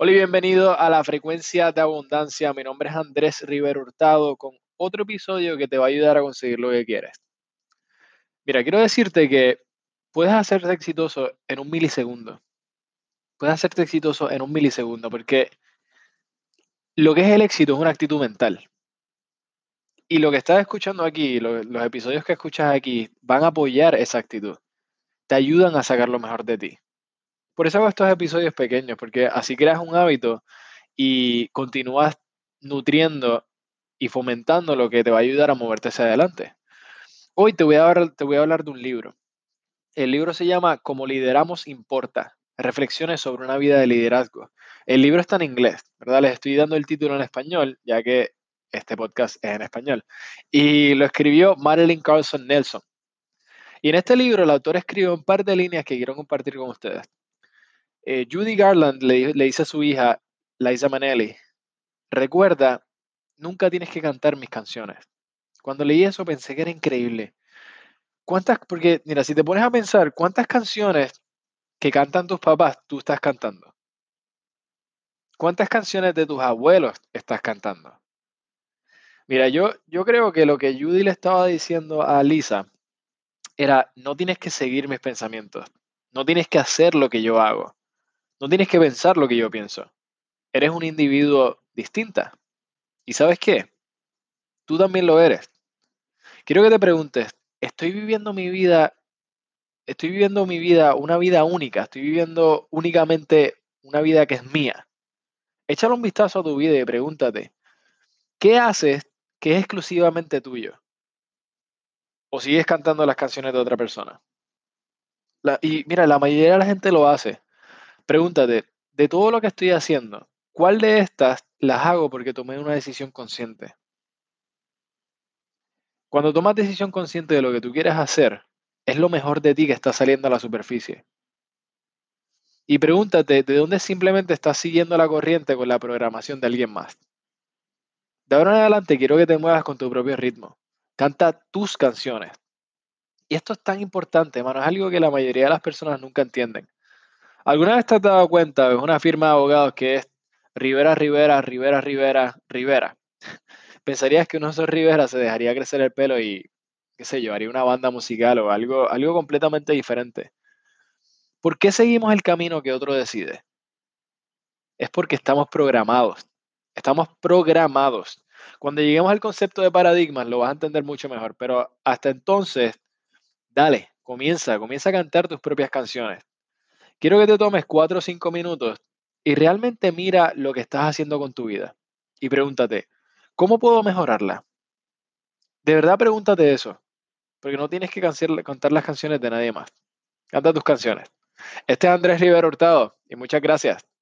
Hola y bienvenido a la frecuencia de abundancia. Mi nombre es Andrés Rivero Hurtado con otro episodio que te va a ayudar a conseguir lo que quieres. Mira, quiero decirte que puedes hacerte exitoso en un milisegundo. Puedes hacerte exitoso en un milisegundo porque lo que es el éxito es una actitud mental. Y lo que estás escuchando aquí, los episodios que escuchas aquí, van a apoyar esa actitud. Te ayudan a sacar lo mejor de ti. Por eso hago estos episodios pequeños, porque así creas un hábito y continúas nutriendo y fomentando lo que te va a ayudar a moverte hacia adelante. Hoy te voy a hablar, te voy a hablar de un libro. El libro se llama Como lideramos importa. Reflexiones sobre una vida de liderazgo. El libro está en inglés, ¿verdad? Les estoy dando el título en español, ya que este podcast es en español. Y lo escribió Marilyn Carlson Nelson. Y en este libro el autor escribió un par de líneas que quiero compartir con ustedes. Eh, Judy Garland le, dice a su hija, Liza Manelli, recuerda, nunca tienes que cantar mis canciones. Cuando leí eso pensé que era increíble. ¿Cuántas? Porque, mira, si te pones a pensar, ¿cuántas canciones que cantan tus papás tú estás cantando? ¿Cuántas canciones de tus abuelos estás cantando? Mira, yo, yo creo que lo que Judy le estaba diciendo a Lisa era, no tienes que seguir mis pensamientos, no tienes que hacer lo que yo hago. No tienes que pensar lo que yo pienso. Eres un individuo distinta. ¿Y sabes qué? Tú también lo eres. Quiero que te preguntes, ¿estoy viviendo mi vida, estoy viviendo mi vida, una vida única? ¿Estoy viviendo únicamente una vida que es mía? Échale un vistazo a tu vida y pregúntate, ¿qué haces que es exclusivamente tuyo? ¿O sigues cantando las canciones de otra persona? y mira, la mayoría de la gente lo hace. Pregúntate, de todo lo que estoy haciendo, ¿cuál de estas las hago porque tomé una decisión consciente? Cuando tomas decisión consciente de lo que tú quieres hacer, es lo mejor de ti que está saliendo a la superficie. Y pregúntate de dónde simplemente estás siguiendo la corriente con la programación de alguien más. De ahora en adelante quiero que te muevas con tu propio ritmo. Canta tus canciones. Y esto es tan importante, hermano, es algo que la mayoría de las personas nunca entienden. ¿Alguna vez te has dado cuenta? Es una firma de abogados que es Rivera, Rivera, Rivera, Rivera, Rivera. Pensarías que uno de esos Rivera se dejaría crecer el pelo y, qué sé yo, haría una banda musical o algo, algo completamente diferente. ¿Por qué seguimos el camino que otro decide? Es porque estamos programados. Estamos programados. Cuando lleguemos al concepto de paradigmas lo vas a entender mucho mejor, pero hasta entonces, dale, comienza, comienza a cantar tus propias canciones. Quiero que te tomes cuatro o cinco minutos y realmente mira lo que estás haciendo con tu vida y pregúntate, ¿cómo puedo mejorarla? De verdad pregúntate eso, porque no tienes que cantar las canciones de nadie más. Canta tus canciones. Este es Andrés Rivera Hurtado y muchas gracias.